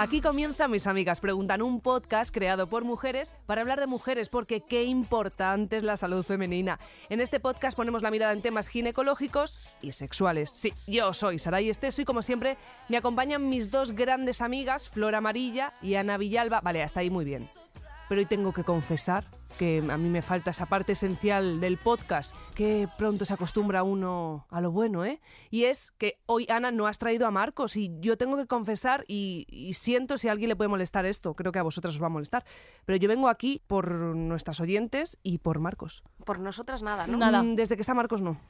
Aquí comienza Mis Amigas Preguntan, un podcast creado por mujeres para hablar de mujeres, porque qué importante es la salud femenina. En este podcast ponemos la mirada en temas ginecológicos y sexuales. Sí, yo soy Saray Esteso y como siempre me acompañan mis dos grandes amigas, Flor Amarilla y Ana Villalba. Vale, hasta ahí muy bien. Pero hoy tengo que confesar que a mí me falta esa parte esencial del podcast, que pronto se acostumbra uno a lo bueno, ¿eh? Y es que hoy, Ana, no has traído a Marcos y yo tengo que confesar y, y siento si a alguien le puede molestar esto, creo que a vosotras os va a molestar, pero yo vengo aquí por nuestras oyentes y por Marcos. Por nosotras nada, ¿no? Nada. Mm, Desde que está Marcos no.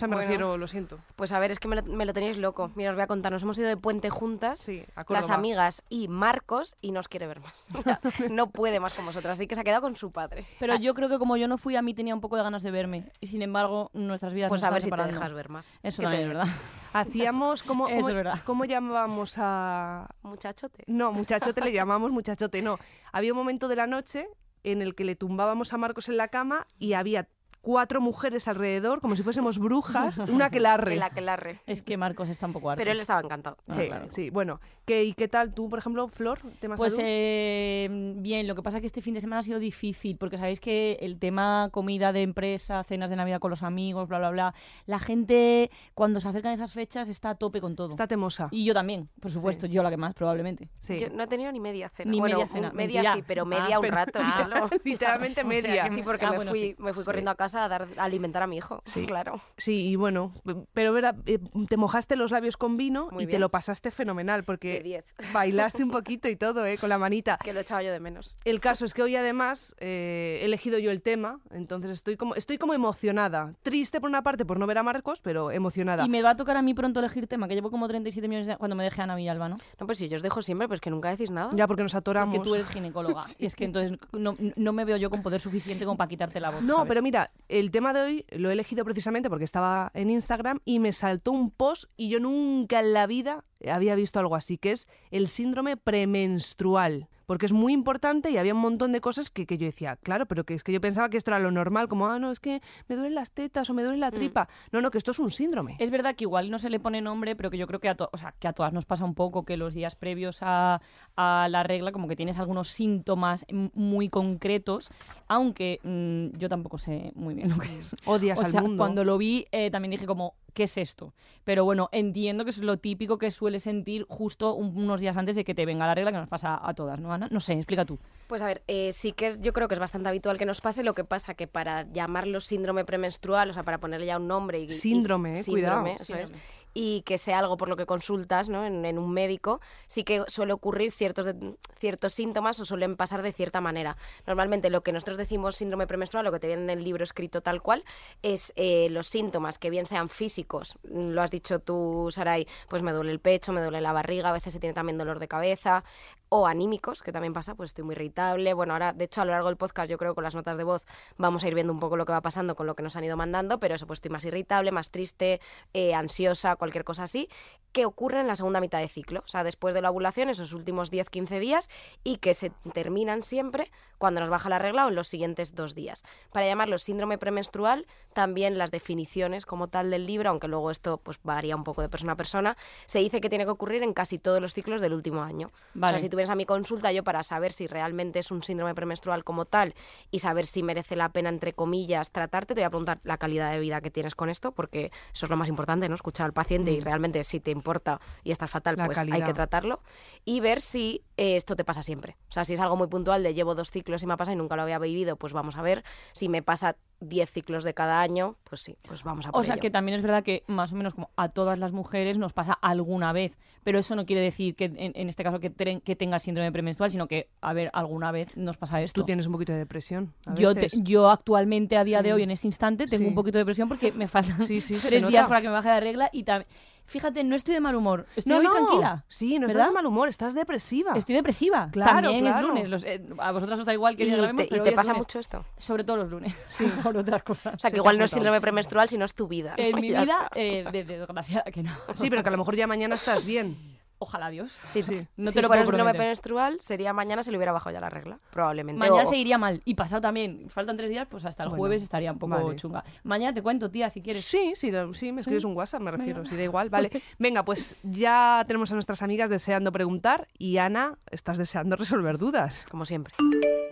O sea, me Bueno. refiero, lo siento. Pues a ver, es que me lo, me lo tenéis loco. Mira, os voy a contar. Nos hemos ido de puente juntas, Sí, las amigas y Marcos, y nos quiere ver más. No puede más con vosotras, así que se ha quedado con su padre. Pero yo creo que como yo no fui, a mí tenía un poco de ganas de verme. Y sin embargo, nuestras vidas Pues nos a ver si te separando. dejas ver más. Eso ¿Qué te también es verdad. Hacíamos, ¿cómo, Eso cómo, es verdad. cómo llamábamos a, Muchachote. No, muchachote le llamamos muchachote, no. Había un momento de la noche en el que le tumbábamos a Marcos en la cama y había cuatro mujeres alrededor, como si fuésemos brujas, una que la El aquelarre. Es que Marcos está un poco harto. Pero él estaba encantado. Ah, Sí, claro. sí, bueno. ¿Qué, ¿Y qué tal tú, por ejemplo, Flor? ¿Tema Pues salud? eh, bien, lo que pasa es que este fin de semana ha sido difícil, porque sabéis que el tema comida de empresa, cenas de Navidad con los amigos, bla, bla, bla, la gente cuando se acercan esas fechas está a tope con todo. Está temosa. Y yo también, por supuesto, yo la que más, probablemente. Sí. Yo no he tenido ni media cena. Ni bueno, media cena, media mentira. sí, pero Ah, media un pero- rato. Ah. Literalmente O sea media. que Sí, porque Ah, me, bueno, fui, sí. me fui corriendo a casa a, dar, a alimentar a mi hijo. Sí. Claro. Sí, y bueno, pero verá, eh, te mojaste los labios con vino Muy y te lo pasaste fenomenal porque 10. bailaste un poquito y todo, ¿eh? Con la manita. Que lo echaba yo de menos. El caso es que hoy además eh, he elegido yo el tema, entonces estoy como, estoy como emocionada. Triste por una parte por no ver a Marcos, pero emocionada. Y me va a tocar a mí pronto elegir tema, que llevo como 37 millones de... cuando me deje Ana Villalba, ¿no? No, pues si yo os dejo siempre, pues que nunca decís nada. Ya porque nos atoramos. Porque tú eres ginecóloga. Y es que entonces no, no me veo yo con poder suficiente como para quitarte la voz. No, ¿sabes? pero mira, el tema de hoy lo he elegido precisamente porque estaba en Instagram y me saltó un post y yo nunca en la vida había visto algo así, que es el síndrome premenstrual. Porque es muy importante y había un montón de cosas que, que yo decía, claro, pero que es que yo pensaba que esto era lo normal, como, ah, no, es que me duelen las tetas o me duele la tripa. No, no, que esto es un síndrome. Es verdad que igual no se le pone nombre, pero que yo creo que a, o sea, que a todas nos pasa un poco que los días previos a, a la regla como que tienes algunos síntomas muy concretos, aunque mm, yo tampoco sé muy bien lo que es. Odias O al sea, mundo. cuando lo vi eh, también dije como, ¿qué es esto? Pero bueno, entiendo que es lo típico que suele sentir justo un- unos días antes de que te venga la regla que nos pasa a todas, ¿no, Ana? No sé, explica tú. Pues a ver, eh, sí que es, yo creo que es bastante habitual que nos pase. Lo que pasa que para llamarlo síndrome premenstrual, o sea, para ponerle ya un nombre y y- Síndrome, eh, cuidado. eso es, Síndrome. Y que sea algo por lo que consultas, ¿no? En, un médico, sí que suele ocurrir ciertos de- ciertos síntomas o suelen pasar de cierta manera. Normalmente lo que nosotros decimos síndrome premenstrual, lo que te viene en el libro escrito tal cual, es eh, los síntomas que bien sean físicos. Lo has dicho tú, Saray, pues me duele el pecho, me duele la barriga, a veces se tiene también dolor de cabeza, o anímicos, que también pasa, pues estoy muy irritable. Bueno, ahora, de hecho, a lo largo del podcast, yo creo que con las notas de voz vamos a ir viendo un poco lo que va pasando con lo que nos han ido mandando, pero eso, pues estoy más irritable, más triste, eh, ansiosa, cualquier cosa así, que ocurre en la segunda mitad de ciclo, o sea, después de la ovulación, esos últimos 10-15 días, y que se terminan siempre cuando nos baja la regla o en los siguientes dos días. Para llamarlo síndrome premenstrual, también las definiciones como tal del libro, aunque luego esto pues varía un poco de persona a persona, se dice que tiene que ocurrir en casi todos los ciclos del último año. Vale. O sea, si tú vienes a mi consulta, yo para saber si realmente es un síndrome premenstrual como tal y saber si merece la pena, entre comillas, tratarte, te voy a preguntar la calidad de vida que tienes con esto, porque eso es lo más importante, ¿no? Escuchar al paciente y realmente si te importa y estás fatal, Mm. La pues hay que tratarlo. Y ver si eh, esto te pasa siempre. O sea, si es algo muy puntual de llevo dos ciclos y me ha pasado y nunca lo había vivido, pues vamos a ver. Si me pasa 10 ciclos de cada año, pues sí, pues vamos a por O sea ello. que también es verdad que más o menos como a todas las mujeres nos pasa alguna vez, pero eso no quiere decir que en, en este caso que, tren- que tenga síndrome premenstrual, sino que, a ver, alguna vez nos pasa esto. Tú tienes un poquito de depresión. a Yo, te- yo actualmente, a día Sí. de hoy, en este instante, tengo Sí. un poquito de depresión porque me faltan Sí, tres días para que me baje la regla y también... Fíjate, no estoy de mal humor, estoy no, no. tranquila. Sí, no estás ¿verdad? de mal humor, estás depresiva. Estoy depresiva. Claro, También claro. es lunes. los- eh, a vosotras os da igual que ¿Y te, grabemos, y pero te pasa lunes. mucho esto? Sobre todo los lunes, sí, por otras cosas. O sea, Se que igual no es síndrome premenstrual, sino es tu vida. En mi vida, eh, de, de desgraciada que no. Sí, pero que a lo mejor ya mañana estás bien. Ojalá Dios. Sí, Sí. No si te lo fuera un síndrome menstrual, sería mañana se le hubiera bajado ya la regla, probablemente. Mañana O- seguiría mal. Y pasado también. Faltan tres días, pues hasta el Bueno, jueves estaría un poco vale. chunga. Mañana te cuento, tía, si quieres. Sí, sí, sí, me escribes un WhatsApp, me refiero, si da igual, vale. Venga, pues ya tenemos a nuestras amigas deseando preguntar y Ana, estás deseando resolver dudas. Como siempre.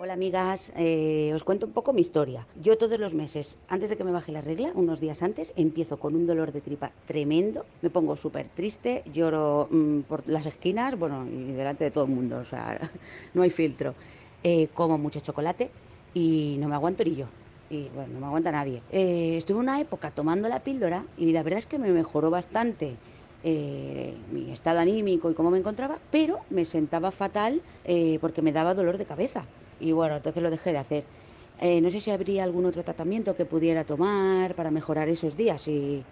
Hola amigas, Eh, os cuento un poco mi historia. Yo todos los meses, antes de que me baje la regla, unos días antes, empiezo con un dolor de tripa tremendo, me pongo súper triste, lloro mm, por las esquinas, bueno, y delante de todo el mundo, o sea, no hay filtro. Eh, como mucho chocolate y no me aguanto ni yo. Y bueno, no me aguanta nadie. Eh, estuve una época tomando la píldora y la verdad es que me mejoró bastante eh, mi estado anímico y cómo me encontraba, pero me sentaba fatal eh, porque me daba dolor de cabeza. Y bueno, entonces lo dejé de hacer. No sé si habría algún otro tratamiento que pudiera tomar para mejorar esos días y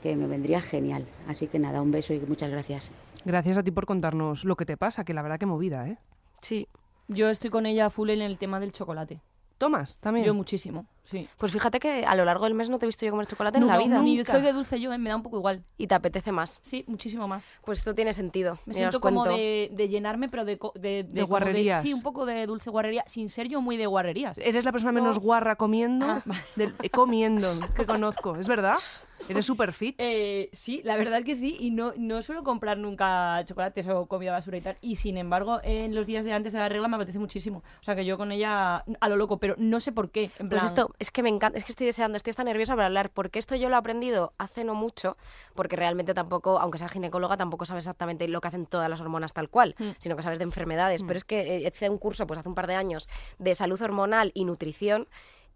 que me vendría genial. Así que nada, un beso y muchas gracias. Gracias a ti por contarnos lo que te pasa, que la verdad que movida, ¿eh? Sí. Yo estoy con ella full en el tema del chocolate. Tomas, también. Yo muchísimo, sí. Pues fíjate que a lo largo del mes no te he visto yo comer chocolate en No, la vida. Ni soy de dulce yo, eh, me da un poco igual. Y te apetece más. Sí, muchísimo más. Pues esto tiene sentido. Me siento como cuento. de, de llenarme, pero de, co- de, De guarrerías. sí, un poco de dulce guarrería, sin ser yo muy de guarrerías. Eres la persona No. menos guarra comiendo, Ah. eh, comiendo que conozco, ¿es verdad? Eres súper fit. Eh, sí, la verdad es que sí, y no, no suelo comprar nunca chocolates o comida basura y tal. Y sin embargo, en los días de antes de la regla me apetece muchísimo. O sea que yo con ella a lo loco, pero no sé por qué. En Pues plan, esto, es que me encanta, es que estoy deseando, estoy tan nerviosa para hablar, porque esto yo lo he aprendido hace no mucho, porque realmente tampoco, aunque sea ginecóloga, tampoco sabes exactamente lo que hacen todas las hormonas tal cual, Mm. sino que sabes de enfermedades. Pero es que eh, hice un curso pues hace un par de años de salud hormonal y nutrición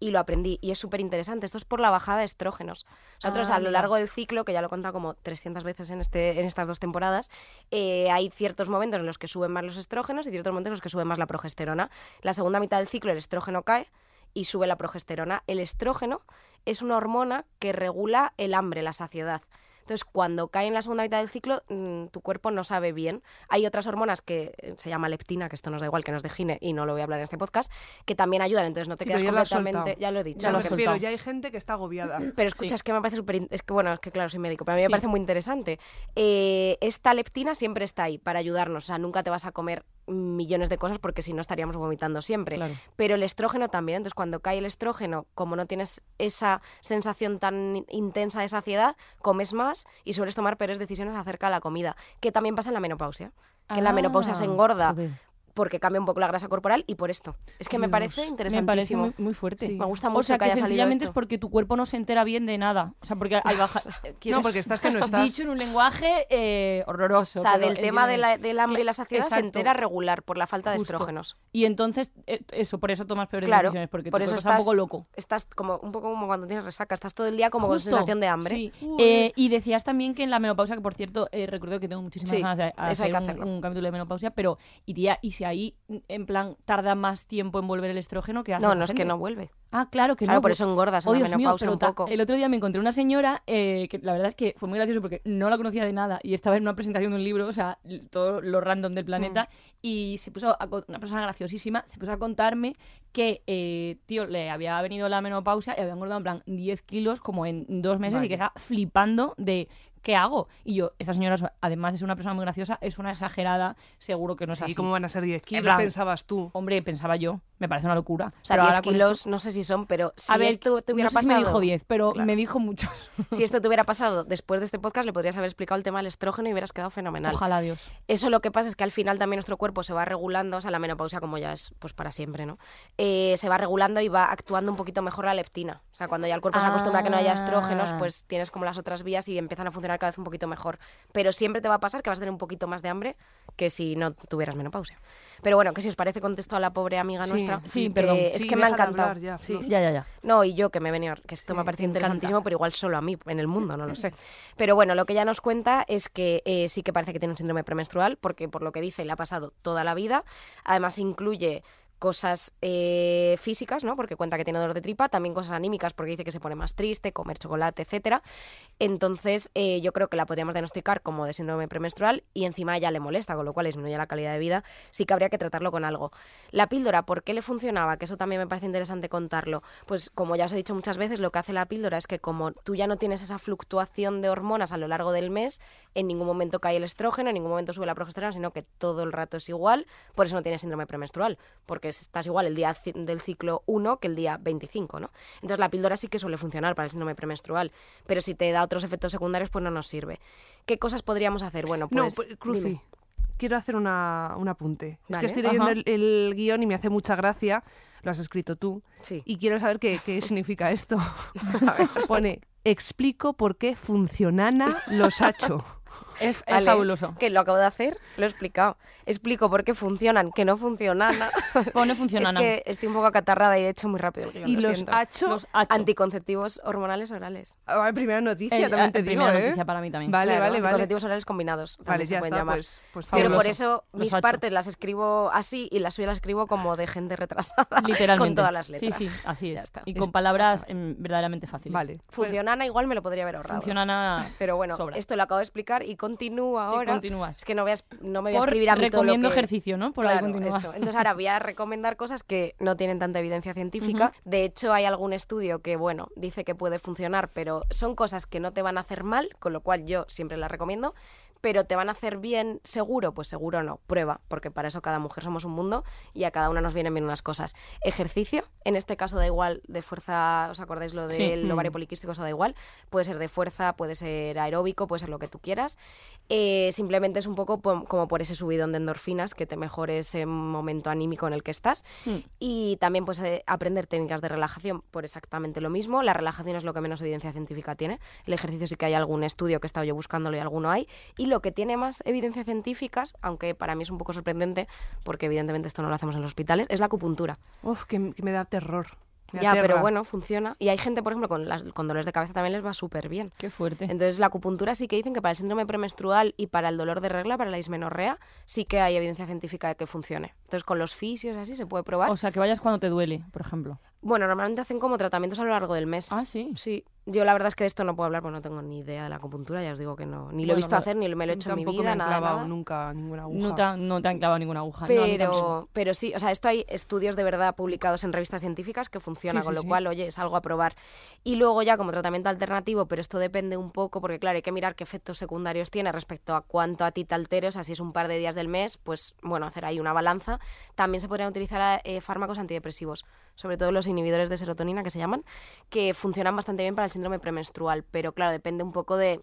y lo aprendí y es súper interesante. Esto es por la bajada de estrógenos. Nosotros Ah, a lo largo del ciclo, que ya lo he contado como 300 veces en, este, en estas dos temporadas, eh, hay ciertos momentos en los que suben más los estrógenos y ciertos momentos en los que sube más la progesterona. La segunda mitad del ciclo el estrógeno cae y sube la progesterona. El estrógeno es una hormona que regula el hambre, la saciedad. Entonces, cuando cae en la segunda mitad del ciclo, mm, tu cuerpo no sabe bien. Hay otras hormonas que eh, se llama leptina, que esto nos da igual, que nos de gine y no lo voy a hablar en este podcast, que también ayudan. Entonces, no te Sí, quedas completamente. Ya lo he dicho. Ya lo refiero, ya hay gente que está agobiada. pero escucha, Sí. es que me parece súper... Es que, bueno, es que claro, soy médico, pero a mí me parece muy interesante. Eh, esta leptina siempre está ahí para ayudarnos. O sea, nunca te vas a comer millones de cosas porque si no estaríamos vomitando siempre. Claro. Pero el estrógeno también. Entonces, cuando cae el estrógeno, como no tienes esa sensación tan intensa de saciedad, comes más y sueles tomar peores decisiones acerca de la comida. Que también pasa en la menopausia. Que en la menopausia se Ah, engorda joder. Porque cambia un poco la grasa corporal y por esto. Es que me parece Me interesantísimo. parece muy, muy fuerte. Sí. Me gusta O mucho sea, que, que, haya salido sencillamente es porque tu cuerpo no se entera bien de nada. O sea, porque al bajar... No, porque estás que no estás. Dicho en un lenguaje eh, horroroso. O sea, del tema de entiéndeme. la- del hambre y la saciedad se entera regular por la falta de estrógenos. Y entonces, eh, eso, por eso tomas peores Claro, decisiones, porque por tu eso cuerpo está un estás- poco loco. Estás como un poco como cuando tienes resaca, estás todo el día como Justo, con sensación de hambre. sí. Eh, y decías también que en la menopausia, que por cierto, eh, recuerdo que tengo muchísimas Sí, ganas de hay hacer un, capítulo de menopausia, pero iría, y si ahí, en plan, tarda más tiempo en volver el estrógeno, ¿qué hace No, no es que no vuelve. Ah, claro que Claro, no. por pues- eso engordas en Oh, la mío, un poco. el otro día me encontré una señora eh, que la verdad es que fue muy gracioso porque no la conocía de nada y estaba en una presentación de un libro, o sea, todo lo random del planeta, Mm. y se puso, a una persona graciosísima, se puso a contarme que, eh, tío, le había venido la menopausia y había engordado en plan 10 kilos como en dos meses y que estaba flipando de ¿qué hago? Y yo, esta señora, es- además de ser una persona muy graciosa, es una exagerada, seguro que no es Sí, así. ¿cómo van a ser 10 kilos? plan- Pensabas tú. Hombre, pensaba yo, me parece una locura. O sea, Pero 10 ahora kilos, esto- no sé si son, pero si a ver, esto te hubiera no sé si pasado... me dijo 10, pero Claro. me dijo mucho. Si esto te hubiera pasado después de este podcast, le podrías haber explicado el tema del estrógeno y hubieras quedado fenomenal. Ojalá Dios. Eso lo que pasa es que al final también nuestro cuerpo se va regulando, o sea, la menopausia como ya es pues para siempre, ¿no? Eh, se va regulando y va actuando un poquito mejor la leptina. O sea, cuando ya el cuerpo se acostumbra a que no haya estrógenos, Ah. pues tienes como las otras vías y empiezan a funcionar cada vez un poquito mejor. Pero siempre te va a pasar que vas a tener un poquito más de hambre que si no tuvieras menopausia. Pero bueno, que si os parece contesto a la pobre amiga Sí, nuestra. sí, que perdón. Es Sí, que me ha encantado. hablar ya, Sí. Ya, ya, ya. No, y yo que me he venido, que esto me te encanta. interesantísimo, pero igual solo a mí en el mundo, no lo sé. Pero bueno, lo que ella nos cuenta es que eh, sí que parece que tiene un síndrome premenstrual, porque por lo que dice le ha pasado toda la vida. Además incluye cosas eh, físicas, ¿no? Porque cuenta que tiene dolor de tripa, también cosas anímicas porque dice que se pone más triste, comer chocolate, etcétera. Entonces, eh, yo creo que la podríamos diagnosticar como de síndrome premenstrual y encima ya le molesta, con lo cual disminuye la calidad de vida. Sí que habría que tratarlo con algo. La píldora, ¿por qué le funcionaba? Que eso también me parece interesante contarlo. Pues como ya os he dicho muchas veces, lo que hace la píldora es que como tú ya no tienes esa fluctuación de hormonas a lo largo del mes, en ningún momento cae el estrógeno, en ningún momento sube la progesterona, sino que todo el rato es igual, por eso no tienes síndrome premenstrual, porque estás igual el día del ciclo 1 que el día 25, ¿no? Entonces la píldora sí que suele funcionar para el síndrome premenstrual, pero si te da otros efectos secundarios, pues no nos sirve. ¿Qué cosas podríamos hacer? Bueno, pues... No, Cruci, quiero hacer una, un apunte. Es que estoy leyendo el, el guion y me hace mucha gracia. Lo has escrito tú. Sí. Y quiero saber qué, qué significa esto. Pone, explico por qué funcionana los hacho. Es, es Vale, fabuloso. Que lo acabo de hacer, lo he explicado. Explico por qué funcionan, que no funcionan. Pone es funcionana. que estoy un poco acatarrada y he hecho muy rápido el guion, Y lo los siento. hacho... Los hacho. Anticonceptivos hormonales orales. Ah, primera noticia, Eh, también te digo, primera ¿eh? noticia para mí también. Vale, Claro, vale, vale. Anticonceptivos orales combinados. Vale, se ya pueden está, llamar. pues, pues Pero por eso Los mis hacho. partes las escribo así y las suyas las escribo como de gente retrasada. Literalmente. Con todas las letras. Sí, sí, así Ya es. está. Y Es- con palabras em, verdaderamente fáciles. Vale. Funcionana igual me lo podría haber ahorrado. Funcionana. Pero bueno, esto lo acabo de explicar y continúo ahora. continúas. Es que no, voy a, es- no me voy a Por escribir a mí todo lo recomiendo que- ejercicio, ¿no? Por ahí Claro, continúa. eso. Entonces ahora voy a recomendar cosas que no tienen tanta evidencia científica. De hecho, hay algún estudio que, bueno, dice que puede funcionar, pero son cosas que no te van a hacer mal, con lo cual yo siempre las recomiendo. Pero te van a hacer bien seguro, pues seguro no. Prueba, porque para eso cada mujer somos un mundo y a cada una nos vienen bien unas cosas. Ejercicio, en este caso da igual de fuerza, ¿os acordáis lo Sí. del Mm. ovario poliquístico? Eso da igual. Puede ser de fuerza, puede ser aeróbico, puede ser lo que tú quieras. Eh, simplemente es un poco como por ese subidón de endorfinas que te mejore ese momento anímico en el que estás. Mm. Y también pues eh, aprender técnicas de relajación por exactamente lo mismo. La relajación es lo que menos evidencia científica tiene. El ejercicio sí que hay algún estudio que he estado yo buscándolo y alguno hay. Y lo que tiene más evidencia científica, aunque para mí es un poco sorprendente, porque evidentemente esto no lo hacemos en los hospitales, es la acupuntura. Uf, que, que me da terror. Me Ya, aterra. pero bueno, funciona. Y hay gente, por ejemplo, con, las, con dolores de cabeza también les va súper bien. Qué fuerte. Entonces, la acupuntura sí que dicen que para el síndrome premenstrual y para el dolor de regla, para la dismenorrea, sí que hay evidencia científica de que funcione. Entonces, con los fisios así se puede probar. O sea, que vayas cuando te duele, por ejemplo. Bueno, normalmente hacen como tratamientos a lo largo del mes. Ah, sí. Sí, yo la verdad es que de esto no puedo hablar porque no tengo ni idea de la acupuntura, ya os digo que no. Ni lo he visto hacer, ni me lo he hecho en mi Tampoco vida, me han nada, clavado nada. nunca ninguna aguja. No te, han, no te han clavado ninguna aguja. No. Pero, pero sí, o sea, esto hay estudios de verdad publicados en revistas científicas que funciona, Sí, con sí, lo sí. cual, oye, es algo a probar. Y luego ya como tratamiento alternativo, pero esto depende un poco, porque claro, hay que mirar qué efectos secundarios tiene respecto a cuánto a ti te altere, o sea, si es un par de días del mes, pues bueno, hacer ahí una balanza. También se podrían utilizar eh, fármacos antidepresivos, sobre todo los inhibidores de serotonina que se llaman, que funcionan bastante bien para el síndrome premenstrual, pero claro, depende un poco de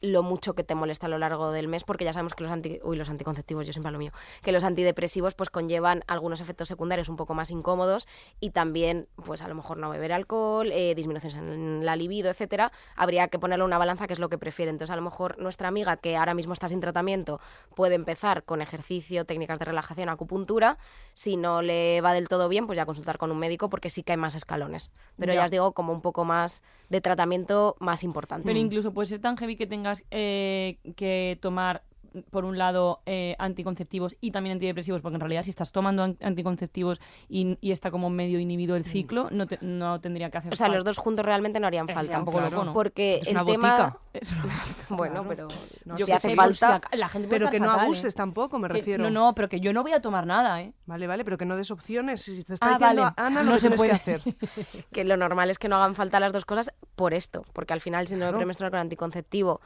lo mucho que te molesta a lo largo del mes, porque ya sabemos que los, anti, uy, los anticonceptivos, yo siempre lo mío, que los antidepresivos pues conllevan algunos efectos secundarios un poco más incómodos y también pues a lo mejor no beber alcohol, eh, disminuciones en la libido, etcétera, habría que ponerle una balanza que es lo que prefiere. Entonces a lo mejor nuestra amiga que ahora mismo está sin tratamiento puede empezar con ejercicio, técnicas de relajación, acupuntura, si no le va del todo bien, pues ya consultar con un médico porque sí que hay más escalones. Pero ya, Ya. os digo como un poco más de tratamiento más importante. Pero incluso puede ser tan heavy que tengas eh, que tomar, por un lado, eh, anticonceptivos y también antidepresivos, porque en realidad si estás tomando an- anticonceptivos y, y está como medio inhibido el ciclo, no, te- no tendría que hacer O sea, falta. los dos juntos realmente no harían Eh, falta. Claro. loco, ¿no? Porque Es el una tema. botica. Es una botica. Bueno, Claro. pero No si sé, hace pero falta. si la, la gente Pero que no fatal, abuses ¿eh? tampoco, me Que- refiero. no, no, pero que yo no voy a tomar nada, ¿eh? Vale, vale, pero que no des opciones. Si te está Ah, diciendo vale. Ana, No no se tienes puede. que hacer. que lo normal es que no hagan falta las dos cosas por esto, porque al final el síndrome Claro. premenstrual con anticonceptivo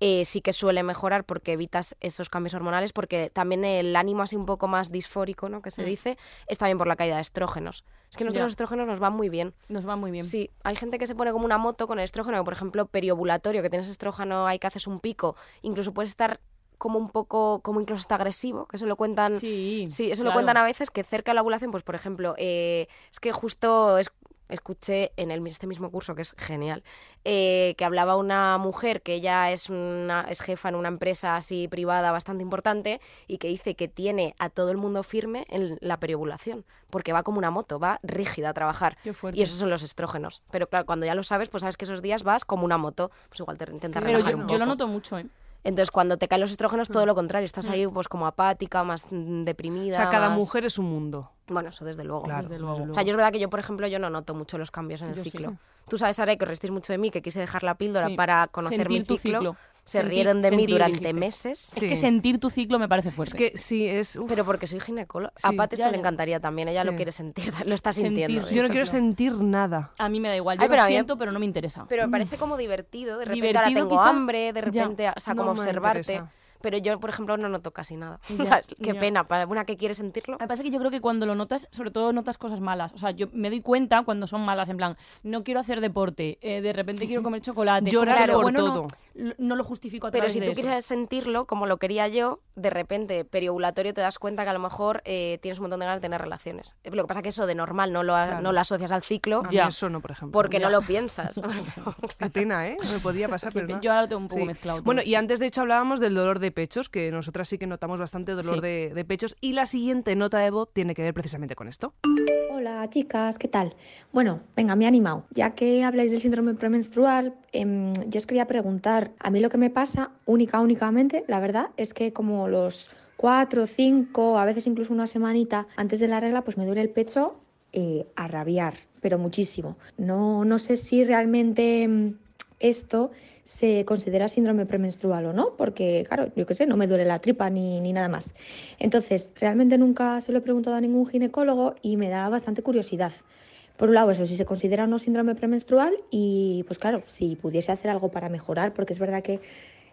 eh, sí que suele mejorar porque evitas esos cambios hormonales, porque también el ánimo así un poco más disfórico, ¿no? Que se Mm. dice, es también por la caída de estrógenos. Es que nosotros los estrógenos nos van muy bien. Nos va muy bien. Sí, hay gente que se pone como una moto con el estrógeno, por ejemplo, periovulatorio, que tienes estrógeno ahí que haces un pico, incluso puedes estar como un poco, como incluso está agresivo, que eso lo cuentan Sí, Sí, eso lo cuentan a veces que cerca de la ovulación, pues por ejemplo, eh, es que justo es- escuché en el, este mismo curso, que es genial, eh, que hablaba una mujer que ella es, una, es jefa en una empresa así privada bastante importante y que dice que tiene a todo el mundo firme en la periovulación, porque va como una moto, va rígida a trabajar. Qué. Y esos son los estrógenos. Pero claro, cuando ya lo sabes, pues sabes que esos días vas como una moto, pues igual te intentas Pero relajar yo, un yo lo noto mucho, ¿eh? Entonces, cuando te caen los estrógenos, todo lo contrario, estás ahí pues como apática, más mm, deprimida. O sea, cada más- mujer es un mundo. Bueno, eso desde luego. Claro, desde desde luego. O sea, yo es verdad que yo, por ejemplo, yo no noto mucho los cambios en el Yo sí. ciclo. Tú sabes, Sara, que os reísteis mucho de mí, que quise dejar la píldora Sí. para conocer Sentir mi tu ciclo. Se Sentir- rieron de mí durante dijiste. meses. Es Sí. que sentir tu ciclo me parece Es fuerte. que sí, es... uf. Pero porque soy ginecóloga. Sí, a Pati ya, esto le ya. encantaría también. Ella Sí. lo quiere sentir, lo está Sentir, sintiendo. yo no quiero sentir nada. A mí me da igual. Yo Ay, pero lo mí- siento, pero no me interesa. Pero me parece como divertido. De repente ahora Divertido, tengo quizá. hambre, de repente, o sea, No como observarte. interesa. Pero yo, por ejemplo, no noto casi nada. Qué ya. pena, para una que quiere sentirlo. Lo que pasa es que yo creo que cuando lo notas, sobre todo notas cosas malas. O sea, yo me doy cuenta cuando son malas, en plan, no quiero hacer deporte, eh, de repente quiero comer chocolate. Lloras Claro, por bueno, todo. No, no lo justifico a Pero si tú eso. quisieras sentirlo, como lo quería yo, de repente, periovulatorio, te das cuenta que a lo mejor eh, tienes un montón de ganas de tener relaciones. Lo que pasa es que eso de normal no lo, a- Claro. no lo asocias al ciclo A Ya. eso no, por ejemplo. porque no lo piensas. Qué pena, ¿eh? Me podía pasar, pero no. Yo ahora lo tengo un poco Sí. mezclado. Bueno, y antes de hecho hablábamos del dolor de pechos, que nosotras sí que notamos bastante dolor Sí. de, de pechos. Y la siguiente nota de voz tiene que ver precisamente con esto. Hola chicas, ¿qué tal? Bueno, venga, me he animado. Ya que habláis del síndrome premenstrual, em, yo os quería preguntar, a mí lo que me pasa única, únicamente, la verdad, es que como los cuatro, cinco, a veces incluso una semanita antes de la regla, pues me duele el pecho eh, a rabiar, pero muchísimo. No, no sé si realmente em, esto se considera síndrome premenstrual o no, porque claro, yo qué sé, no me duele la tripa ni, ni nada más. Entonces, realmente nunca se lo he preguntado a ningún ginecólogo y me da bastante curiosidad. Por un lado, eso, si se considera o no síndrome premenstrual y, pues claro, si pudiese hacer algo para mejorar, porque es verdad que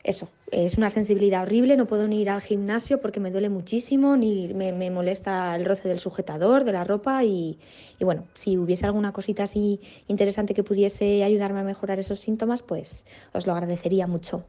eso, es una sensibilidad horrible, no puedo ni ir al gimnasio porque me duele muchísimo, ni me, me molesta el roce del sujetador, de la ropa y, y bueno, si hubiese alguna cosita así interesante que pudiese ayudarme a mejorar esos síntomas, pues os lo agradecería mucho.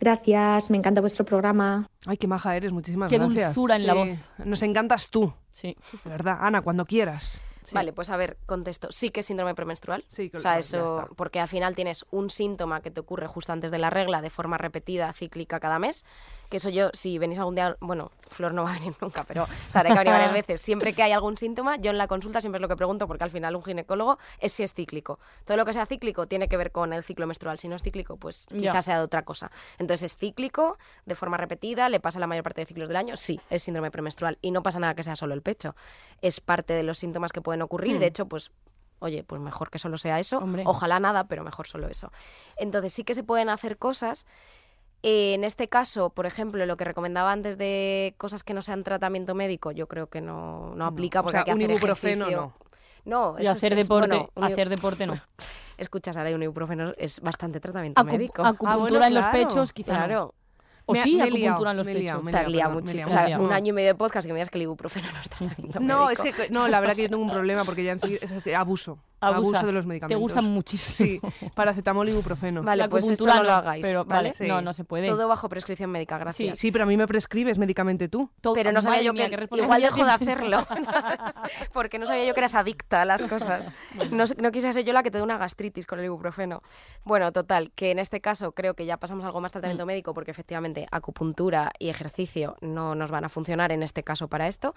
Gracias, me encanta vuestro programa. Ay, qué maja eres, muchísimas Qué gracias. dulzura en la voz. Nos encantas tú, Sí. de verdad. Ana, cuando quieras. Sí. Vale, pues a ver, contesto. Sí que es síndrome premenstrual. Sí, que- O sea, eso, porque al final tienes un síntoma que te ocurre justo antes de la regla de forma repetida, cíclica cada mes. Que eso yo, si venís algún día, bueno, Flor no va a venir nunca, pero sabré que va a venir varias veces. Siempre que hay algún síntoma, yo en la consulta siempre es lo que pregunto, porque al final un ginecólogo es si es cíclico. Todo lo que sea cíclico tiene que ver con el ciclo menstrual. Si no es cíclico, pues quizás sea de otra cosa. Entonces es cíclico, de forma repetida, le pasa la mayor parte de ciclos del año, sí, es síndrome premenstrual. Y no pasa nada que sea solo el pecho. Es parte de los síntomas que pueden ocurrir. Hmm. De hecho, pues oye, pues mejor que solo sea eso. Hombre. Ojalá nada, pero mejor solo eso. Entonces sí que se pueden hacer cosas. Eh, en este caso, por ejemplo, lo que recomendaba antes de cosas que no sean tratamiento médico, yo creo que no, no aplica O porque sea, hay que un hacer ibuprofeno ejercicio. no. No, Y hacer es- deporte, bueno, un- hacer deporte no. Escucha, Sara, un ibuprofeno es bastante tratamiento Acu- médico. acupuntura bueno, en los pechos, quizá. no. Claro. O Me ha- sí, me liado, acupuntura en los me he liado, pechos. Te liado, liado perdón, me he muchísimo. liado O sea, muchísimo. un año y medio de podcast que me digas que el ibuprofeno no es tratamiento No, médico. es que no, la verdad que yo tengo un problema porque ya enseguida es que abuso. Abuso de los Te medicamentos. gustan muchísimo. Sí, paracetamol y ibuprofeno. Vale, La pues esto no lo hagáis. pero ¿vale? vale, no, no se puede. Todo bajo prescripción médica, gracias. Sí, pero a mí me prescribes medicamente tú. Todo- Pero no sabía yo mía, que qué igual dejo de hacerlo, porque no sabía yo que eras adicta a las cosas. No, no quise ser yo la que te dé una gastritis con el ibuprofeno. Bueno, total, que en este caso creo que ya pasamos a algo más Mm. tratamiento médico porque efectivamente acupuntura y ejercicio no nos van a funcionar en este caso para esto.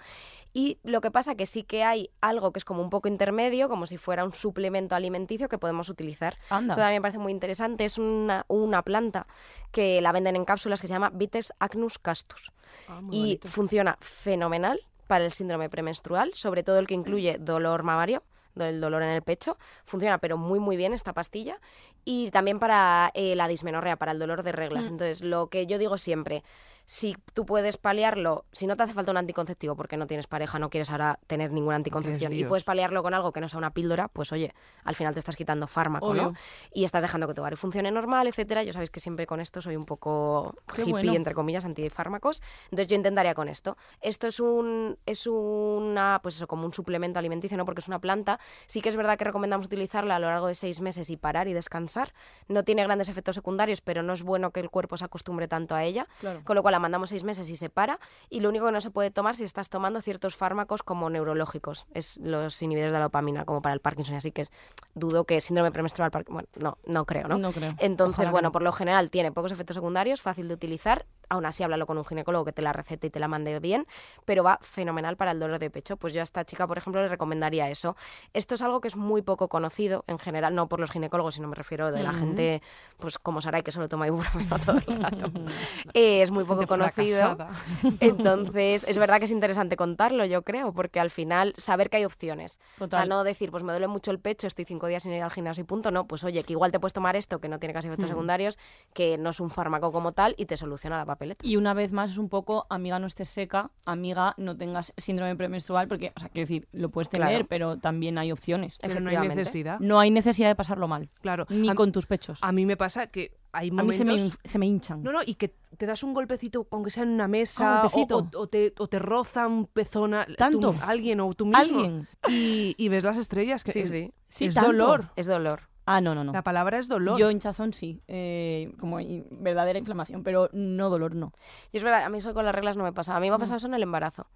Y lo que pasa que sí que hay algo que es como un poco intermedio, como si fuera un suplemento alimenticio que podemos utilizar. Anda. Esto también me parece muy interesante. Es una, una planta que la venden en cápsulas que se llama Vites acnus castus Ah, y bonito. funciona fenomenal para el síndrome premenstrual, sobre todo el que incluye dolor mamario, el dolor en el pecho. Funciona pero muy muy bien esta pastilla y también para eh, la dismenorrea, para el dolor de reglas. Entonces, lo que yo digo siempre, si tú puedes paliarlo, si no te hace falta un anticonceptivo porque no tienes pareja, no quieres ahora tener ninguna anticoncepción y puedes paliarlo con algo que no sea una píldora, pues oye, al final te estás quitando fármaco, ¿no? Y estás dejando que tu ovario funcione normal, etcétera. Yo sabéis que siempre con esto soy un poco Qué hippie, bueno. entre comillas, antifármacos. Entonces yo intentaría con esto. Esto es un es una pues eso, como un suplemento alimenticio, ¿no? Porque es una planta. Sí que es verdad que recomendamos utilizarla a lo largo de seis meses y parar y descansar. No tiene grandes efectos secundarios, pero no es bueno que el cuerpo se acostumbre tanto a ella. Claro. Con lo cual la mandamos seis meses y se para. Y lo único que no se puede tomar si estás tomando ciertos fármacos como neurológicos, es los inhibidores de la dopamina, como para el Parkinson. Así que dudo que síndrome premenstrual, bueno, no, no creo, ¿no? No creo. Entonces, bueno, por lo general tiene pocos efectos secundarios, fácil de utilizar. Aún así, háblalo con un ginecólogo que te la recete y te la mande bien, pero va fenomenal para el dolor de pecho. Pues yo a esta chica, por ejemplo, le recomendaría eso. Esto es algo que es muy poco conocido en general, no por los ginecólogos, sino me refiero de la gente, pues como Saray, que solo toma ibuprofeno todo el rato. Eh, es muy poco conocido. Entonces, es verdad que es interesante contarlo, yo creo, porque al final saber que hay opciones. Total. No decir, pues me duele mucho el pecho, estoy cinco días sin ir al gimnasio y punto. No, pues oye, que igual te puedes tomar esto, que no tiene casi efectos secundarios, que no es un fármaco como tal y te soluciona la papeleta. Y una vez más es un poco, amiga, no estés seca, amiga, no tengas síndrome premenstrual, porque, o sea, quiero decir, lo puedes tener, Claro. pero también hay opciones. Pero no hay necesidad. No hay necesidad de pasarlo mal, Claro. ni a, con tus pechos. a mí me pasa que hay A mí se me, hin- se me hinchan. No, no, y que te das un golpecito, aunque sea en una Ah, mesa, un o, o- o te, o te roza un pezón a- ¿Tanto? tú- alguien o tú mismo. ¿Alguien? Y, y ves las estrellas. Que Sí, es, sí. Sí, es tanto. dolor. Es dolor. Ah, no, no, no. La palabra es dolor. Yo hinchazón sí, eh, como in- verdadera inflamación, pero no dolor no. Y es verdad, a mí eso con las reglas no me pasa. A mí me ha pasado eso en el embarazo.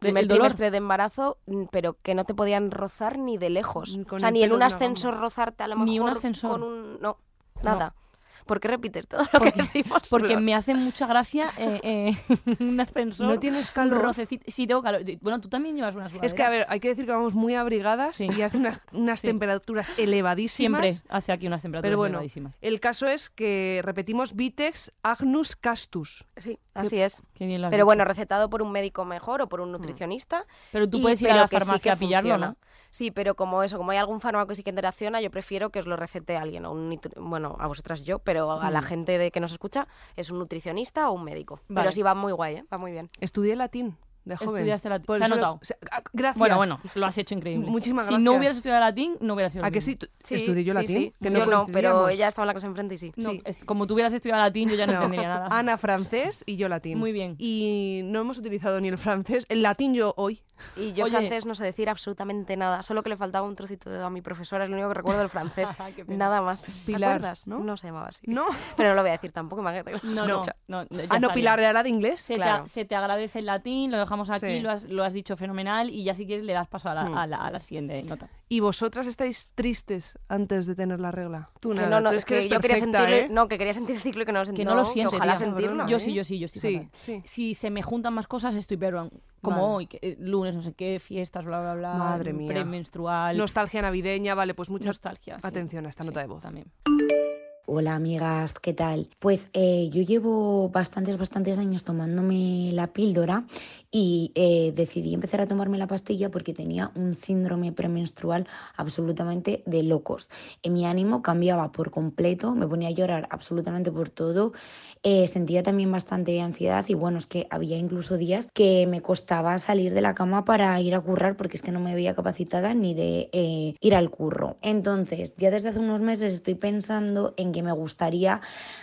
¿El- Primer el dolor? trimestre de embarazo, mm, pero que no te podían rozar ni de lejos. Con o sea, ni en un ascensor rozarte a lo mejor Ni un ascensor. con un... No, nada. ¿Por qué repites todo lo que decimos? Porque me hace mucha gracia eh, eh, un ascensor. ¿No tienes un calor? rocecito. Sí, tengo calor. Bueno, tú también llevas una sudadera. Es que, a ver, hay que decir que vamos muy abrigadas Sí. y hace unas, unas Sí. temperaturas elevadísimas. Siempre hace aquí unas temperaturas Pero bueno, elevadísimas. el caso es que repetimos Vitex agnus castus. Sí, así es. Qué bien Pero bueno, recetado por un médico mejor o por un nutricionista. Pero tú y- puedes ir a la sí farmacia que a pillarlo, funciona. ¿no? Sí, pero como eso, como hay algún fármaco que sí que interacciona, yo prefiero que os lo recete alguien, o un nitri- bueno, a vosotras yo, pero a la Mm. gente de que nos escucha es un nutricionista o un médico. Vale. Pero sí va muy guay, ¿eh? va muy bien. Estudié latín de joven. Estudiaste latín. Se ha notado. se- ah, Gracias. Bueno, bueno, lo has hecho increíble. Muchísimas Si no gracias. hubieras estudiado latín, no hubiera sido ¿A que sí? ¿Tú- Sí, ¿Estudié yo sí, latín? sí. Que yo no, pero ella estaba en la clase enfrente y sí. No, Sí. es- como tú hubieras estudiado latín, yo ya no, No. entendería nada. Ana francés y yo latín. Muy bien. Y no hemos utilizado ni el francés. El latín yo hoy. Y yo Oye. francés no sé decir absolutamente nada, solo que le faltaba un trocito de dedo a mi profesora, es lo único que recuerdo del francés. Pena. nada más. ¿Te Pilar, acuerdas? ¿no? se llamaba así. ¿No? Pero no lo voy a decir tampoco, imagínate. que No, no, no, ya Ah, no, estaría. Pilar era de inglés. Se, Claro. te, se te agradece el latín, lo dejamos aquí, Sí. lo, has, lo has dicho fenomenal y ya si quieres le das paso a la, Hmm. a la, a la siguiente nota. ¿Y vosotras estáis tristes antes de tener la regla? Tú Que nada, no, no, tú es que eres yo quería perfecta, sentirlo, ¿eh? no, que quería sentir el ciclo y que no lo sentí. Que no lo sientes, ojalá tía. sentirlo. Yo ¿eh? sí, yo sí, yo estoy Sí, sí. Si se me juntan más cosas, estoy peor. Como Vale. hoy, que, eh, lunes, no sé qué, fiestas, bla, bla, bla. Madre mía. Premenstrual. Nostalgia navideña, vale, pues mucha nostalgia. sí. atención a esta Sí, nota de voz. También. Hola amigas, ¿qué tal? Pues eh, yo llevo bastantes, bastantes años tomándome la píldora y eh, decidí empezar a tomarme la pastilla porque tenía un síndrome premenstrual absolutamente de locos. En mi ánimo cambiaba por completo, me ponía a llorar absolutamente por todo, eh, sentía también bastante ansiedad y bueno, es que había incluso días que me costaba salir de la cama para ir a currar porque es que no me veía capacitada ni de eh, ir al curro. Entonces, ya desde hace unos meses estoy pensando en que me gustaría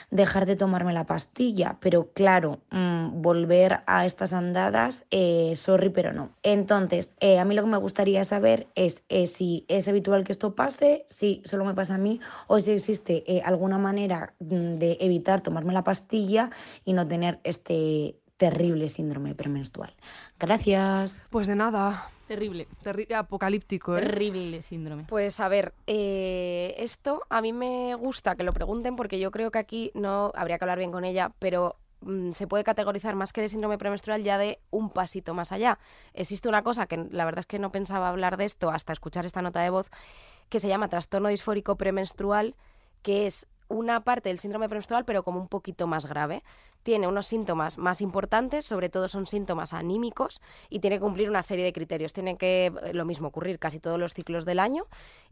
dejar de tomarme la pastilla, pero claro, mm, volver a estas andadas, eh, sorry, pero no. Entonces, eh, a mí lo que me gustaría saber es eh, si es habitual que esto pase, si solo me pasa a mí o si existe alguna manera mm, de evitar tomarme la pastilla y no tener este terrible síndrome premenstrual. Gracias. Pues de nada. Terrible. Terri- apocalíptico, ¿eh? Terrible síndrome. Pues a ver, eh, esto a mí me gusta que lo pregunten porque yo creo que aquí no habría que hablar bien con ella, pero mm, se puede categorizar más que de síndrome premenstrual ya de un pasito más allá. Existe una cosa que la verdad es que no pensaba hablar de esto hasta escuchar esta nota de voz, que se llama trastorno disfórico premenstrual, que es una parte del síndrome premenstrual, pero como un poquito más grave. Tiene unos síntomas más importantes, sobre todo son síntomas anímicos, y tiene que cumplir una serie de criterios. Tiene que, eh, lo mismo, ocurrir casi todos los ciclos del año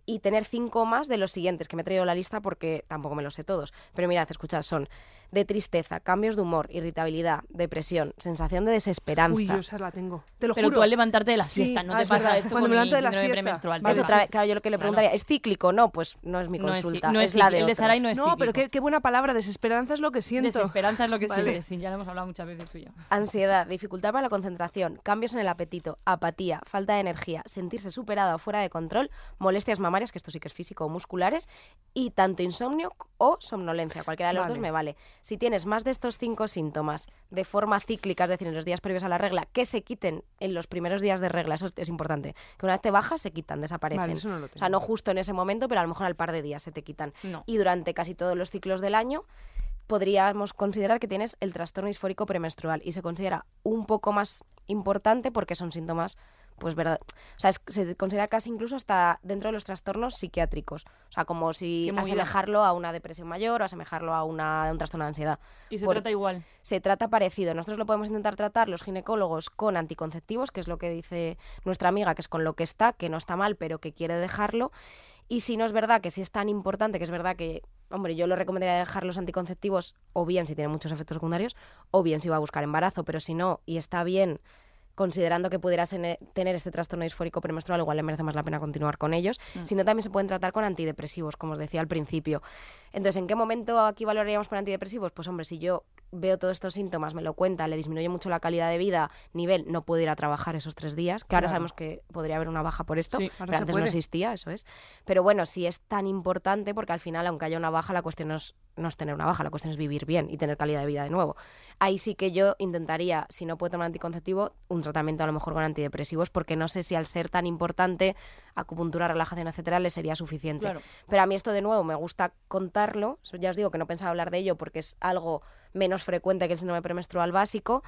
y tener cinco más de los siguientes, que me he traído la lista porque tampoco me los sé todos. Pero mirad, escuchad, son de tristeza, cambios de humor, irritabilidad, depresión, sensación de desesperanza. Uy, yo esa la tengo. Te lo Pero juro. tú al levantarte de la Sí, siesta, no ah, te es pasa verdad. esto Cuando con me el levanto de la siesta. premenstrual. Vale, ¿Ves ¿verdad? otra vez? Claro, yo lo que le Claro. preguntaría, ¿es cíclico? No, pues no es mi No es, consulta, no es, es la de El de no es No, pero qué, qué buena palabra. Desesperanza es lo que siento. Desesperanza es lo que Vale. sí, sí, ya lo hemos hablado muchas veces tú y yo. Ansiedad, dificultad para la concentración, cambios en el apetito, apatía, falta de energía, sentirse superada o fuera de control, molestias mamarias primarias, que esto sí que es físico o musculares, y tanto insomnio o somnolencia, cualquiera de los dos me vale. Si tienes más de estos cinco síntomas de forma cíclica, es decir, en los días previos a la regla, que se quiten en los primeros días de regla, eso es, importante, que una vez te bajas se quitan, desaparecen. Vale, eso no lo o sea, tengo. no justo en ese momento, pero a lo mejor al par de días se te quitan. No. Y durante casi todos los ciclos del año podríamos considerar que tienes el trastorno disfórico premenstrual y se considera un poco más importante porque son síntomas pues verdad, o sea, es- se considera casi incluso hasta dentro de los trastornos psiquiátricos, o sea, como si asemejarlo a una depresión mayor o asemejarlo a, una, a un trastorno de ansiedad. Y se Por- trata igual. Se trata parecido. Nosotros lo podemos intentar tratar los ginecólogos con anticonceptivos, que es lo que dice nuestra amiga, que es con lo que está, que no está mal, pero que quiere dejarlo. Y si no es verdad que si es tan importante, que es verdad que, hombre, yo lo recomendaría dejar los anticonceptivos, o bien si tiene muchos efectos secundarios, o bien si va a buscar embarazo, pero si no, y está bien, considerando que pudieras ene- tener este trastorno disfórico premenstrual, igual le merece más la pena continuar con ellos. Mm. Si no, también se pueden tratar con antidepresivos, como os decía al principio. Entonces, ¿en qué momento aquí valoraríamos por antidepresivos? Pues hombre, si yo veo todos estos síntomas, me lo cuenta, le disminuye mucho la calidad de vida, nivel, no puedo ir a trabajar esos tres días, que ahora sabemos que podría haber una baja por esto, Sí, pero antes no puede. existía, eso es. Pero bueno, si es tan importante, porque al final, aunque haya una baja, la cuestión no es, no es tener una baja, la cuestión es vivir bien y tener calidad de vida de nuevo. Ahí sí que yo intentaría, si no puedo tomar anticonceptivo, un tratamiento a lo mejor con antidepresivos, porque no sé si al ser tan importante, acupuntura, relajación, etcétera, le sería suficiente. Claro. Pero a mí esto de nuevo me gusta contarlo. Ya os digo que no pensaba hablar de ello porque es algo menos frecuente que el síndrome premenstrual básico,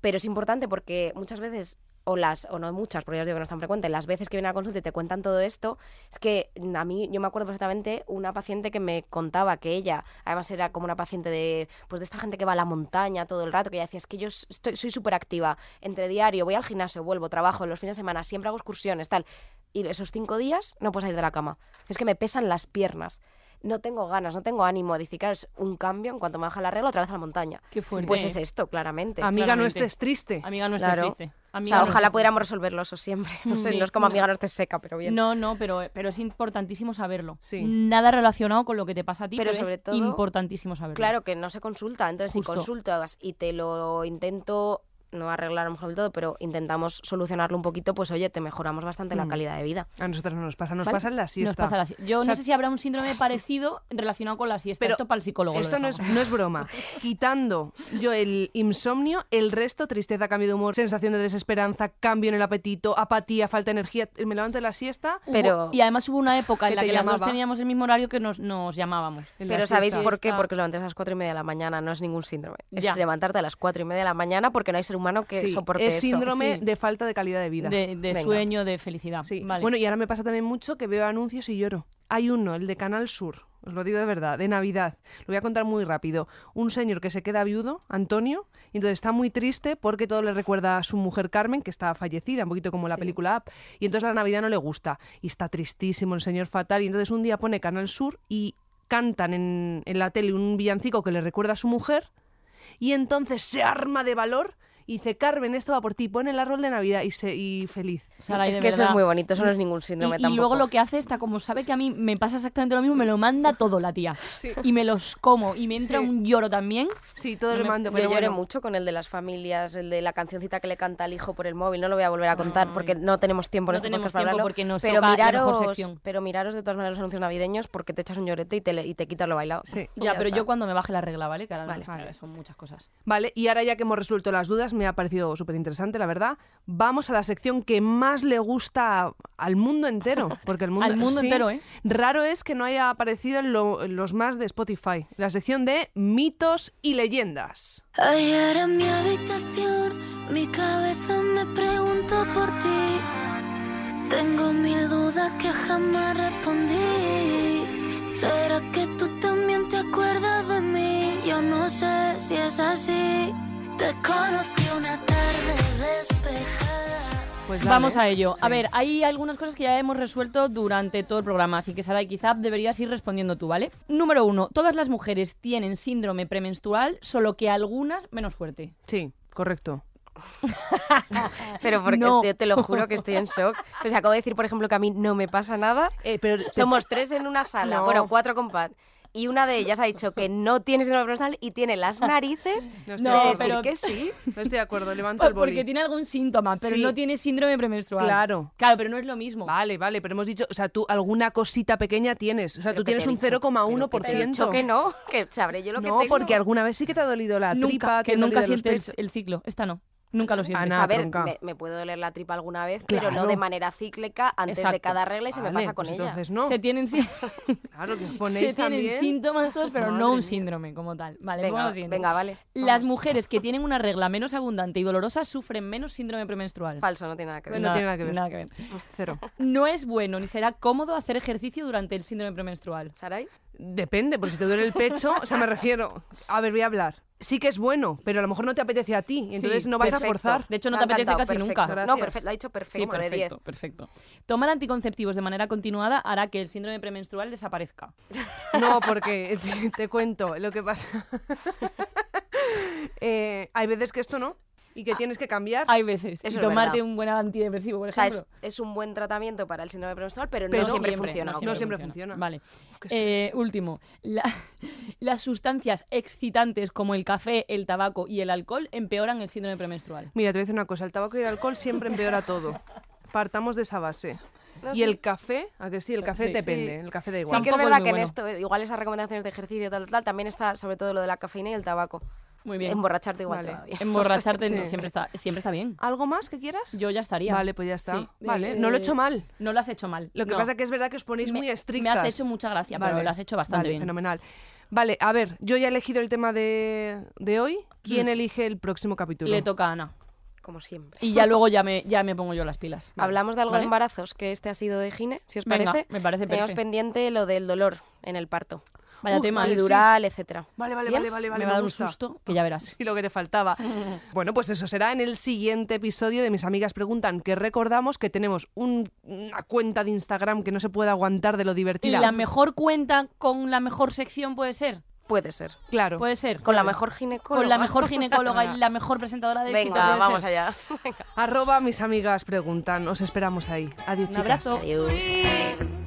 pero es importante porque muchas veces o las o no muchas, porque ya os digo que no es tan frecuente, las veces que vienen a consulta y te cuentan todo esto, es que a mí yo me acuerdo perfectamente una paciente que me contaba que ella, además era como una paciente de pues de esta gente que va a la montaña todo el rato, que ella decía, es que yo estoy soy súper activa, entre diario, voy al gimnasio, vuelvo, trabajo los fines de semana, siempre hago excursiones, tal. Y esos cinco días no puedo salir de la cama. Es que me pesan las piernas. No tengo ganas, no tengo ánimo. Dice, claro, es un cambio en cuanto me baja la regla otra vez a la montaña. Qué fuerte. Pues es esto, claramente. Amiga, no estés triste. Amiga, no Claro. estés triste. o Amiga, sea, no ojalá pudiéramos resolverlo eso siempre. No, sé, Sí, no es como no. amiga no estés seca, pero bien. No, no, pero, pero es importantísimo saberlo. Sí. Nada relacionado con lo que te pasa a ti, Pero pero, sobre es todo- importantísimo saberlo. Claro que no se consulta. Entonces, Justo. si consultas y te lo intento no arreglar a lo mejor del todo, pero intentamos solucionarlo un poquito, pues oye, te mejoramos bastante la Mm. calidad de vida. A nosotros no nos pasa, nos ¿Vale? pasa en la siesta. Nos pasa la si- Yo O sea, no sé si habrá un síndrome parecido relacionado con la siesta. Pero Esto para el psicólogo. lo Esto no es, no es broma. Quitando yo el insomnio, el resto, tristeza, cambio de humor, sensación de desesperanza, cambio en el apetito, apatía, falta de energía. Me levanto en la siesta. Hubo- pero- Y además hubo una época en la que las dos teníamos el mismo horario que nos, nos llamábamos. Pero ¿sabéis siesta. por qué? Siesta. Porque os levantáis a las cuatro y media de la mañana, no es ningún síndrome. Es Ya. levantarte a las cuatro y media de la mañana porque no hay ser humano que Sí, soporte es eso. síndrome Sí. de falta de calidad de vida. De, sueño, de felicidad. Sí. Vale. Bueno, y ahora me pasa también mucho que veo anuncios y lloro. Hay uno, el de Canal Sur, os lo digo de verdad, de Navidad. Lo voy a contar muy rápido. Un señor que se queda viudo, Antonio, y entonces está muy triste porque todo le recuerda a su mujer Carmen, que está fallecida, un poquito como la Sí. película Up. Y entonces la Navidad no le gusta. Y está tristísimo el señor fatal. Y entonces un día pone Canal Sur y cantan en, en la tele un villancico que le recuerda a su mujer. Y entonces se arma de valor y dice, Carmen, esto va por ti. Pone el árbol de Navidad y, se, y feliz. Es que eso es muy bonito, eso no es ningún Y, síndrome y tampoco. luego lo que hace está como sabe que a mí me pasa exactamente lo mismo, me lo manda todo la tía. Y me los como y me entra Sí. un lloro también. Sí, todo No me- mando. Yo pero lloré bueno. mucho con el de las familias, el de la cancioncita que le canta al hijo por el móvil. No lo voy a volver a contar porque no tenemos tiempo en No este tenemos podcast para tiempo hablarlo. porque nos pero toca la mejor miraros, sección. pero miraros de todas maneras los anuncios navideños porque te echas un llorete y te, le- y te quitas lo bailado. Sí. Y Ya, pero está. yo cuando me baje la regla, ¿vale? Que ahora Vale. no, Vale. son muchas cosas. Vale, y ahora ya que hemos resuelto las dudas, me ha parecido súper interesante, la verdad. Vamos a la sección que más le gusta al mundo entero. Porque el mundo, Al mundo sí. entero, ¿eh? Raro es que no haya aparecido en, lo- en los más de Spotify. La sección de mitos y leyendas. Ayer en mi habitación mi cabeza me preguntó por ti. Tengo mil dudas que jamás respondí. ¿Será que tú también te acuerdas de mí? Yo no sé si es así. Te conocí una tarde despejada. Pues dale. Vamos a ello. A ver, hay algunas cosas que ya hemos resuelto durante todo el programa, así que Sara, quizá deberías ir respondiendo tú, ¿vale? Número uno, todas las mujeres tienen síndrome premenstrual, solo que algunas menos fuerte. Sí, correcto. Pero porque No. yo te lo juro que estoy en shock. Pues acabo de decir, por ejemplo, que a mí no me pasa nada. Eh, pero Somos tres en una sala, No. bueno, cuatro con Pat. Y una de ellas ha dicho que no tiene síndrome premenstrual y tiene las narices No estoy de No, de decir pero- que sí. No estoy de acuerdo, levanto Por- el boli. Porque tiene algún síntoma, pero Sí. no tiene síndrome premenstrual. Claro. Claro, pero no es lo mismo. Vale, vale, pero hemos dicho, o sea, tú alguna cosita pequeña tienes. O sea, Pero tú tienes un dicho, pero que te he 0,1%. dicho que no, que sabré yo lo que No, tengo. porque alguna vez sí que te ha dolido la nunca, tripa, que nunca dolido los siente el, pechos. el ciclo. Esta no. Nunca lo siente. Ana, a ver, me, me puede doler la tripa alguna vez, pero no de manera cíclica antes de cada regla y se me pasa con pues ella. Entonces no. Se tienen, sí- Claro, que os ponéis se tienen síntomas todos, pero Madre no un mía. síndrome como tal. Vale, Venga, venga, vale. Las mujeres que tienen una regla menos abundante y dolorosa sufren menos síndrome premenstrual. Falso, no tiene nada que ver. No tiene nada que ver. Nada que ver. Cero. No es bueno ni será cómodo hacer ejercicio durante el síndrome premenstrual. ¿Saray? Depende, porque si te duele el pecho, o sea, me refiero. A ver, voy a hablar. Sí que es bueno, pero a lo mejor no te apetece a ti, entonces Sí, no vas perfecto. a forzar. De hecho, no te apetece casi perfecto. nunca. Gracias. No, perfecto, lo ha dicho perfecto, Sí, de 10. perfecto, perfecto. Tomar anticonceptivos de manera continuada hará que el síndrome premenstrual desaparezca. No, porque te, te cuento lo que pasa. Eh, hay veces que esto no, y que tienes que cambiar. Hay veces. Eso y es tomarte un buen antidepresivo, por O sea, ejemplo. es, es un buen tratamiento para el síndrome premenstrual, pero, Pero no siempre, siempre, funciona. no siempre. siempre funciona. Vale. Eh, último. La- las sustancias excitantes como el café, el tabaco y el alcohol empeoran el síndrome premenstrual. Mira, te voy a decir una cosa, el tabaco y el alcohol siempre empeora todo. Partamos de esa base. No, y sí. el café, a que sí, el café Sí, depende, sí. el café da Sí igual. que es verdad que en bueno. esto, igual esas recomendaciones de ejercicio tal, tal, tal, también está sobre todo lo de la cafeína y el tabaco. Muy bien. Emborracharte igual Vale. todavía. Emborracharte Sí. siempre, está, siempre está bien. ¿Algo más que quieras? Yo ya estaría. Vale, pues ya está. Sí. Vale, Eh, no lo he hecho mal. No lo has hecho mal. Lo que No. pasa que es verdad que os ponéis Me- muy Me estrictas. has hecho mucha gracia, pero lo has hecho bastante vale, bien. fenomenal. Vale, a ver, yo ya he elegido el tema de, de hoy. ¿Quién Mm. elige el próximo capítulo? Le toca a Ana. Como siempre. Y ya luego ya me, ya me pongo yo las pilas. Hablamos de algo ¿Vale? de embarazos, que este ha sido de Gine, si os Venga, parece. me parece Tenemos perfecto. pendiente lo del dolor en el parto. Vaya Uh, tema. vale, sí. Epidural, etcétera. Vale, vale, ¿Bien? vale, vale, vale. me va a dar un susto que ya verás. Sí, lo que te faltaba. bueno, pues eso será en el siguiente episodio de Mis Amigas Preguntan, que recordamos que tenemos un- una cuenta de Instagram que no se puede aguantar de lo divertida. ¿La mejor cuenta con la mejor sección puede ser? Puede ser. Claro. Puede ser. Con la mejor ginecóloga. Con la mejor ginecóloga y la mejor presentadora de. Venga, puede vamos ser. allá. Arroba Mis Amigas Preguntan. Os esperamos ahí. Adiós, Un chicas. abrazo. Adiós.